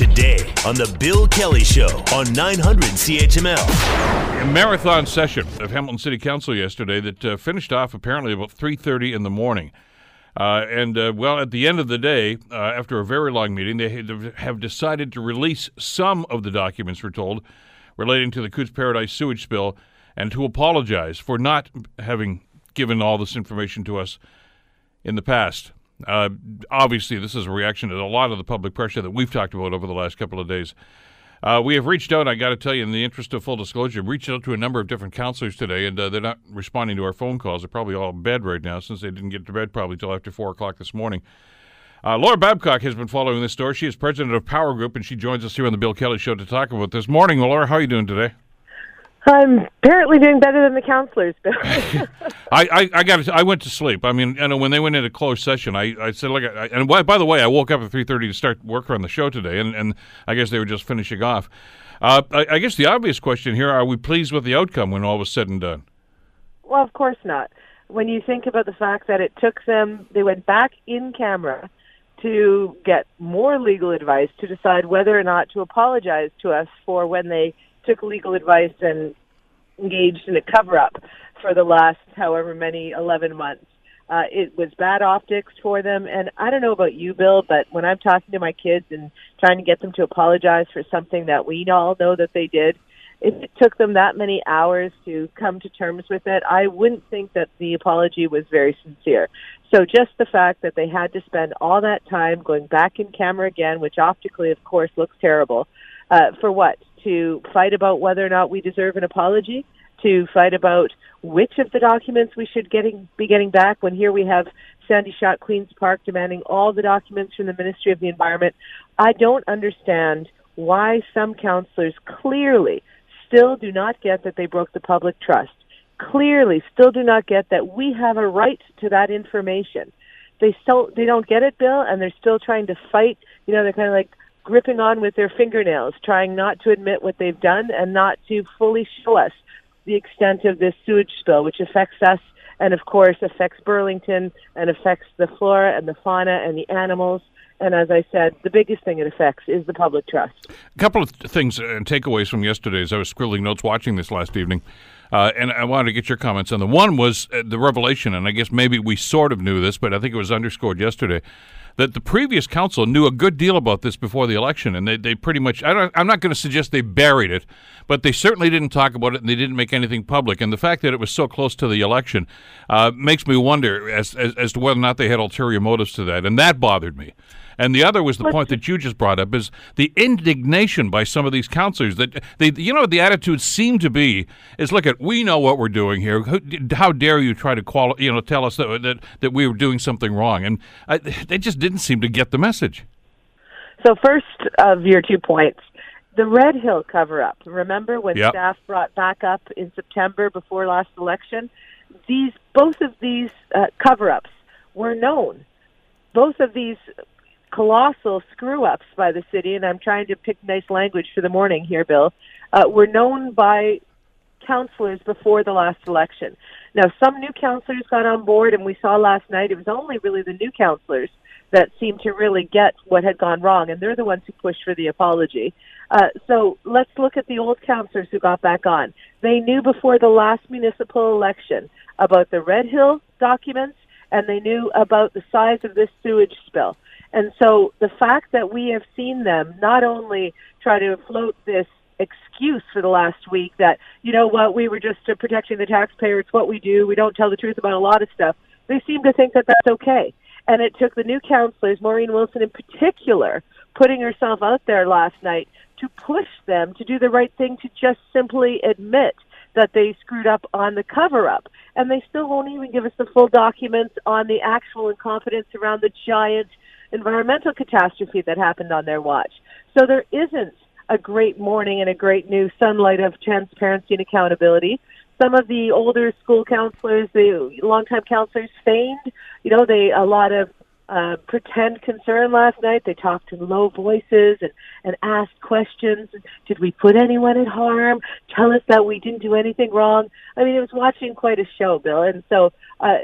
today on The Bill Kelly Show on 900 CHML. A marathon session of Hamilton City Council yesterday that uh, finished off apparently about 3.30 in the morning. Uh, and, uh, well, at the end of the day, uh, after a very long meeting, they have decided to release some of the documents, we're told, relating to the Cootes Paradise sewage spill and to apologize for not having given all this information to us in the past. Uh, obviously, this is a reaction to a lot of the public pressure that we've talked about over the last couple of days. Uh, we have reached out, I got to tell you, in the interest of full disclosure, reached out to a number of different councillors today, and uh, they're not responding to our phone calls. They're probably all in bed right now since they didn't get to bed probably till after 4 o'clock this morning. Uh, Laura Babcock has been following this story. She is president of PowerGroup, and she joins us here on the Bill Kelly Show to talk about this. Morning, Laura. How are you doing today? I'm apparently doing better than the councillors, Bill. I, I, I got. I went to sleep. I mean, I know when they went into closed session, I, I said, look, I, and by the way, I woke up at three thirty to start work on the show today, and, and I guess they were just finishing off. Uh, I, I guess the obvious question here: Are we pleased with the outcome when all was said and done? Well, of course not. When you think about the fact that it took them, they went back in camera to get more legal advice to decide whether or not to apologize to us for when they took legal advice and engaged in a cover up for the last however many 11 months. Uh, it was bad optics for them. And I don't know about you, Bill, but when I'm talking to my kids and trying to get them to apologize for something that we all know that they did, if it took them that many hours to come to terms with it, I wouldn't think that the apology was very sincere. So just the fact that they had to spend all that time going back in camera again, which optically, of course, looks terrible, uh, for what? To fight about whether or not we deserve an apology? To fight about which of the documents we should getting be getting back when here we have Sandy Shot Queens Park demanding all the documents from the Ministry of the Environment. I don't understand why some councillors clearly still do not get that they broke the public trust. Clearly still do not get that we have a right to that information. They still they don't get it, Bill, and they're still trying to fight. You know, they're kind of like gripping on with their fingernails, trying not to admit what they've done and not to fully show us the extent of this sewage spill, which affects us and, of course, affects Burlington and affects the flora and the fauna and the animals. And as I said, the biggest thing it affects is the public trust. A couple of things and takeaways from yesterday as I was scribbling notes watching this last evening. Uh, and I wanted to get your comments on the one was uh, the revelation, and I guess maybe we sort of knew this, but I think it was underscored yesterday that the previous council knew a good deal about this before the election, and they, they pretty much, I don't, I'm not going to suggest they buried it, but they certainly didn't talk about it and they didn't make anything public. And the fact that it was so close to the election uh, makes me wonder as, as, as to whether or not they had ulterior motives to that, and that bothered me. And the other was the point that you just brought up is the indignation by some of these councillors that they, you know, the attitude seemed to be is look at we know what we're doing here. How dare you try to quali- you know, tell us that that, that we were doing something wrong? And I, they just didn't seem to get the message. So first of your two points, the Red Hill cover up. Remember when yep. staff brought back up in September before last election? These both of these uh, cover ups were known. Both of these colossal screw ups by the city, and I'm trying to pick nice language for the morning here, Bill, uh, were known by councillors before the last election. Now, some new councillors got on board, and we saw last night it was only really the new councillors that seemed to really get what had gone wrong, and they're the ones who pushed for the apology. Uh, so let's look at the old councillors who got back on. They knew before the last municipal election about the Red Hill documents, and they knew about the size of this sewage spill. And so the fact that we have seen them not only try to float this excuse for the last week that, you know what, we were just uh, protecting the taxpayer, it's what we do, we don't tell the truth about a lot of stuff, they seem to think that that's okay. And it took the new councillors, Maureen Wilson in particular, putting herself out there last night to push them to do the right thing to just simply admit that they screwed up on the cover up. And they still won't even give us the full documents on the actual incompetence around the giant environmental catastrophe that happened on their watch. So there isn't a great morning and a great new sunlight of transparency and accountability. Some of the older school councillors, the longtime councillors feigned, you know, they a lot of uh, pretend concern last night. They talked in low voices and, and asked questions. Did we put anyone at harm? Tell us that we didn't do anything wrong. I mean, it was watching quite a show, Bill. And so uh,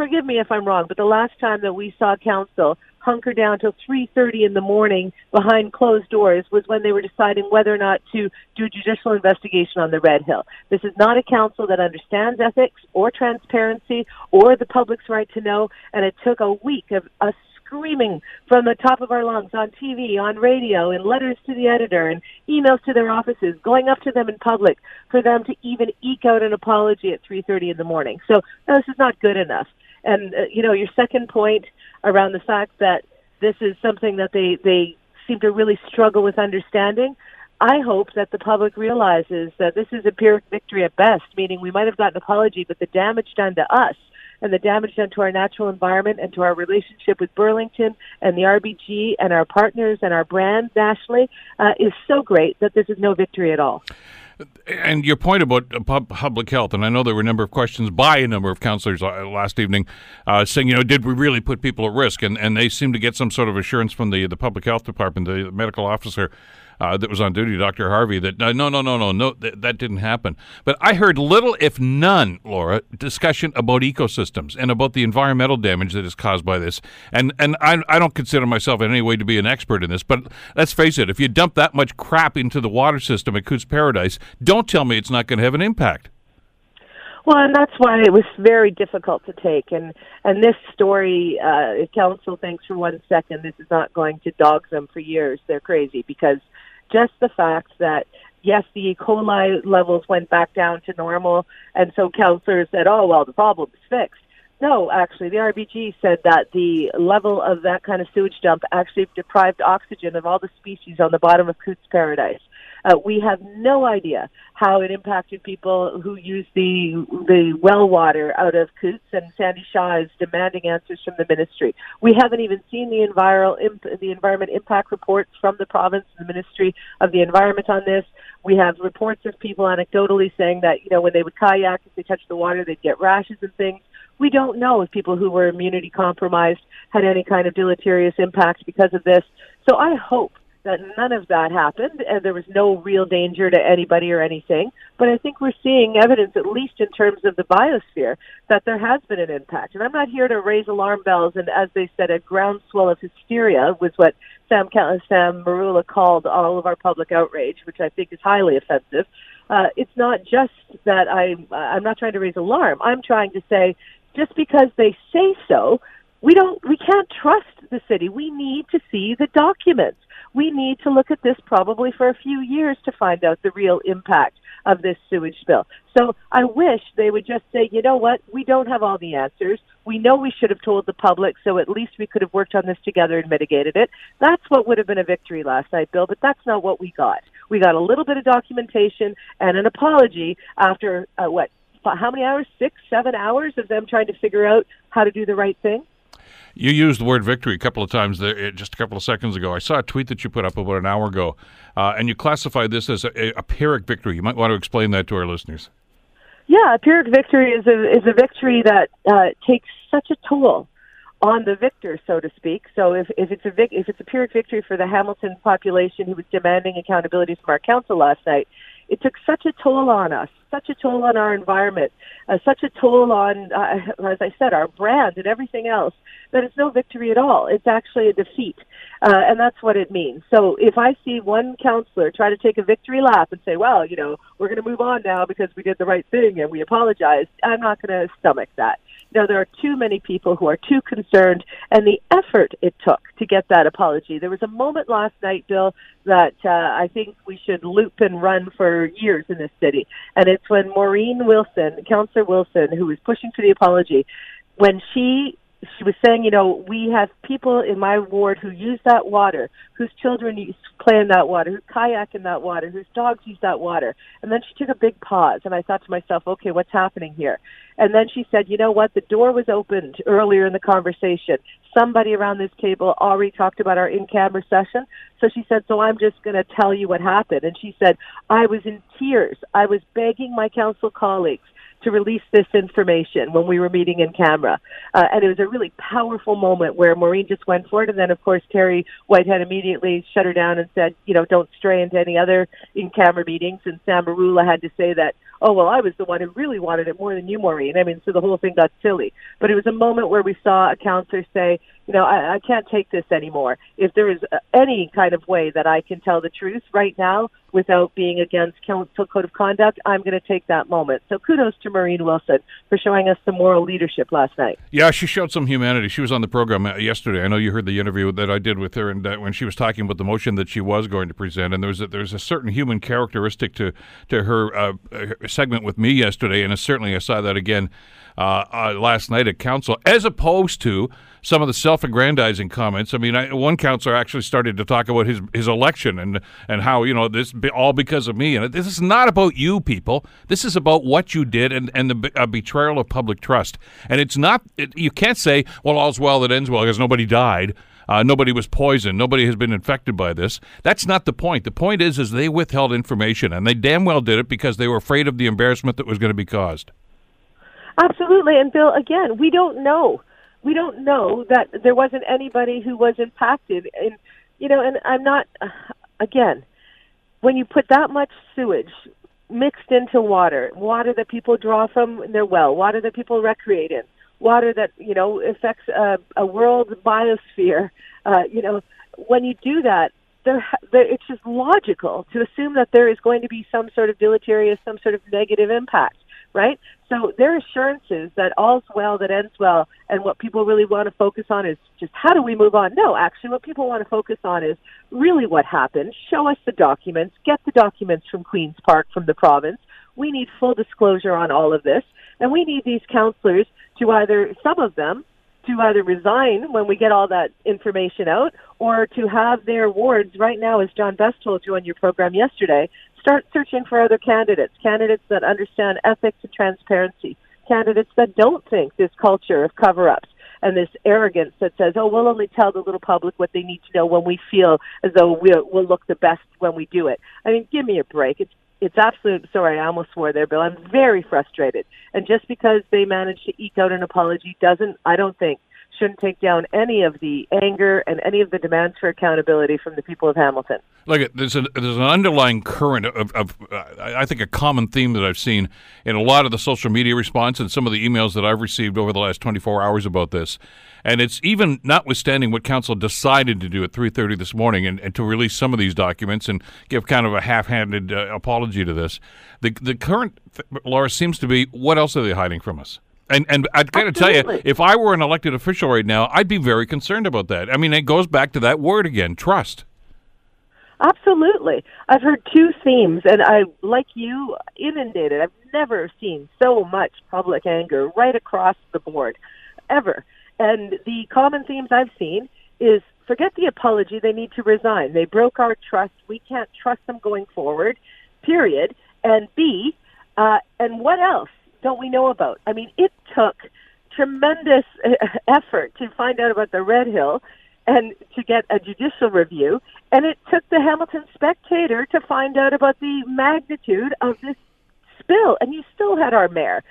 forgive me if I'm wrong, but the last time that we saw council hunker down till 3:30 in the morning behind closed doors was when they were deciding whether or not to do a judicial investigation on the Red Hill. This is not a council that understands ethics or transparency or the public's right to know, and it took a week of us screaming from the top of our lungs on TV, on radio, in letters to the editor, and emails to their offices, going up to them in public for them to even eke out an apology at 3:30 in the morning. So no, this is not good enough. And uh, you know, your second point around the fact that this is something that they they seem to really struggle with understanding. I hope that the public realizes that this is a pyrrhic victory at best, meaning we might have gotten an apology, but the damage done to us and the damage done to our natural environment and to our relationship with Burlington and the RBG and our partners and our brand nationally uh, is so great that this is no victory at all. And your point about public health, and I know there were a number of questions by a number of councillors uh, last evening uh, saying, you know, did we really put people at risk? And and they seem to get some sort of assurance from the the public health department, the medical officer uh, that was on duty, Dr. Harvey, that uh, no, no, no, no, no, th- that didn't happen. But I heard little, if none, Laura, discussion about ecosystems and about the environmental damage that is caused by this. And and I, I don't consider myself in any way to be an expert in this, but let's face it, if you dump that much crap into the water system at Cootes Paradise, don't tell me it's not going to have an impact. Well, and that's why it was very difficult to take. And and this story, uh, council thinks for one second this is not going to dog them for years. They're crazy because just the fact that yes, the E. coli levels went back down to normal, and so councillors said, "Oh well, the problem is fixed." No, actually, the RBG said that the level of that kind of sewage dump actually deprived oxygen of all the species on the bottom of Cootes Paradise. Uh, we have no idea how it impacted people who use the the well water out of Cootes, and Sandy Shaw is demanding answers from the ministry. We haven't even seen the environmental imp- the environment impact reports from the province and the Ministry of the Environment on this. We have reports of people anecdotally saying that you know when they would kayak, if they touched the water, they'd get rashes and things. We don't know if people who were immunity compromised had any kind of deleterious impact because of this. So I hope that none of that happened and there was no real danger to anybody or anything. But I think we're seeing evidence, at least in terms of the biosphere, that there has been an impact. And I'm not here to raise alarm bells. And as they said, a groundswell of hysteria was what Sam, Sam Merulla called all of our public outrage, which I think is highly offensive. Uh, it's not just that I'm, I'm not trying to raise alarm. I'm trying to say just because they say so, we don't, we can't trust the city. We need to see the documents we need to look at this probably for a few years to find out the real impact of this sewage spill. So I wish they would just say, you know what, we don't have all the answers. We know we should have told the public, so at least we could have worked on this together and mitigated it. That's what would have been a victory last night, Bill, but that's not what we got. We got a little bit of documentation and an apology after, uh, what, how many hours? Six, seven hours of them trying to figure out how to do the right thing? You used the word victory a couple of times there, eh, just a couple of seconds ago. I saw a tweet that you put up about an hour ago, uh, and you classified this as a, a Pyrrhic victory. You might want to explain that to our listeners. Yeah, a Pyrrhic victory is a is a victory that uh, takes such a toll on the victor, so to speak. So if, if it's a vic- if it's a Pyrrhic victory for the Hamilton population who was demanding accountability from our council last night, it took such a toll on us, such a toll on our environment, uh, such a toll on, uh, as I said, our brand and everything else, that it's no victory at all. It's actually a defeat. Uh, and that's what it means. So if I see one councillor try to take a victory lap and say, well, you know, we're going to move on now because we did the right thing and we apologized, I'm not going to stomach that. Now, there are too many people who are too concerned, and the effort it took to get that apology. There was a moment last night, Bill, that uh, I think we should loop and run for years in this city, and it's when Maureen Wilson, Councillor Wilson, who was pushing for the apology, when she she was saying, you know, we have people in my ward who use that water, whose children use, play in that water, who kayak in that water, whose dogs use that water. And then she took a big pause, and I thought to myself, okay, what's happening here? And then she said, you know what? The door was opened earlier in the conversation. Somebody around this table already talked about our in-camera session. So she said, so I'm just going to tell you what happened. And she said, I was in tears. I was begging my council colleagues to release this information when we were meeting in camera. Uh, and it was a really powerful moment where Maureen just went for it. And then, of course, Terry Whitehead immediately shut her down and said, you know, don't stray into any other in camera meetings. And Sam Merulla had to say that oh, well, I was the one who really wanted it more than you, Maureen. I mean, so the whole thing got silly. But it was a moment where we saw a councillor say, you know, I, I can't take this anymore. If there is any kind of way that I can tell the truth right now without being against council code of conduct, I'm going to take that moment. So kudos to Maureen Wilson for showing us some moral leadership last night. Yeah, she showed some humanity. She was on the program uh, yesterday. I know you heard the interview that I did with her, and uh, when she was talking about the motion that she was going to present, and there's a, there's a certain human characteristic to to her, uh, segment with me yesterday, and certainly I saw that again uh, uh, last night at council, as opposed to some of the self-aggrandizing comments. I mean, I, one councillor actually started to talk about his his election and and how you know this be, all because of me. And this is not about you people. This is about what you did and and the betrayal of public trust. And it's not. It, you can't say, well, all's well that ends well because nobody died. Uh, nobody was poisoned. Nobody has been infected by this. That's not the point. The point is, is they withheld information, and they damn well did it because they were afraid of the embarrassment that was going to be caused. Absolutely, and Bill, again, we don't know we don't know that there wasn't anybody who was impacted. And you know and i'm not again when you put that much sewage mixed into water water that people draw from their well water that people recreate in water that you know affects a, a world biosphere uh, you know when you do that there, there it's just logical to assume that there is going to be some sort of deleterious some sort of negative impact right? So their assurances that all's well that ends well, and what people really want to focus on is just how do we move on? No, actually, what people want to focus on is really what happened. Show us the documents. Get the documents from Queens Park, from the province. We need full disclosure on all of this, and we need these councillors to either some of them to either resign when we get all that information out or to have their wards right now, as John Best told you on your program yesterday, start searching for other candidates, candidates that understand ethics and transparency, candidates that don't think this culture of cover ups and this arrogance that says, oh, we'll only tell the little public what they need to know when we feel as though we'll, we'll look the best when we do it. I mean, give me a break. It's it's absolute. Sorry, I almost swore there, Bill. I'm very frustrated, and just because they managed to eke out an apology doesn't, I don't think, shouldn't take down any of the anger and any of the demands for accountability from the people of Hamilton. Look, there's an there's an underlying current of, of uh, I think a common theme that I've seen in a lot of the social media response and some of the emails that I've received over the last 24 hours about this, and it's even notwithstanding what council decided to do at 3:30 this morning and, and, to release some of these documents and give kind of a half-handed uh, apology to this. The the current Laura seems to be what else are they hiding from us? And and I've got to tell you, if I were an elected official right now, I'd be very concerned about that. I mean, it goes back to that word again, trust. Absolutely. I've heard two themes, and I, like you, inundated. I've never seen so much public anger right across the board, ever. And the common themes I've seen is forget the apology, they need to resign. They broke our trust. We can't trust them going forward, period. And B, uh, and what else? Don't we know about? I mean, it took tremendous effort to find out about the Red Hill and to get a judicial review, and it took the Hamilton Spectator to find out about the magnitude of this spill, and you still had our mayor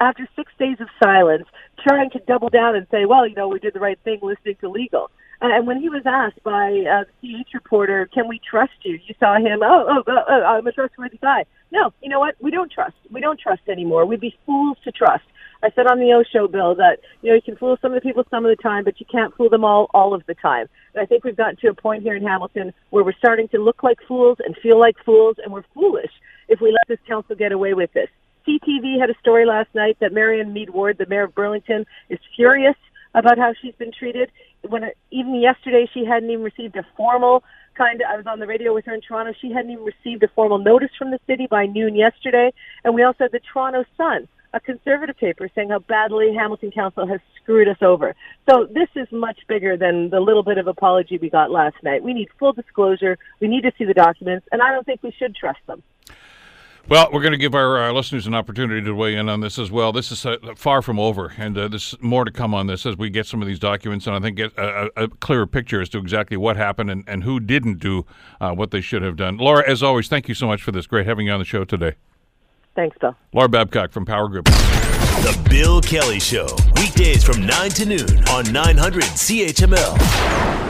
after six days of silence trying to double down and say, well, you know, we did the right thing listening to legal. Uh, and when he was asked by uh, a CH reporter, "Can we trust you?" You saw him. Oh, oh, oh, oh, I'm a trustworthy guy. No, you know what? We don't trust. We don't trust anymore. We'd be fools to trust. I said on the O show, Bill, that you know you can fool some of the people some of the time, but you can't fool them all all of the time. And I think we've gotten to a point here in Hamilton where we're starting to look like fools and feel like fools, and we're foolish if we let this council get away with this. CTV had a story last night that Marianne Meed Ward, the mayor of Burlington, is furious about how she's been treated. When it, even yesterday, she hadn't even received a formal kind of. I was on the radio with her in Toronto. She hadn't even received a formal notice from the city by noon yesterday. And we also had the Toronto Sun, a conservative paper, saying how badly Hamilton Council has screwed us over. So this is much bigger than the little bit of apology we got last night. We need full disclosure. We need to see the documents, and I don't think we should trust them. Well, we're going to give our uh, listeners an opportunity to weigh in on this as well. This is uh, far from over, and uh, there's more to come on this as we get some of these documents and I think get a, a clearer picture as to exactly what happened and, and who didn't do uh, what they should have done. Laura, as always, thank you so much for this. Great having you on the show today. Thanks, Bill. Laura Babcock from PowerGroup. The Bill Kelly Show, weekdays from 9 to noon on 900 CHML.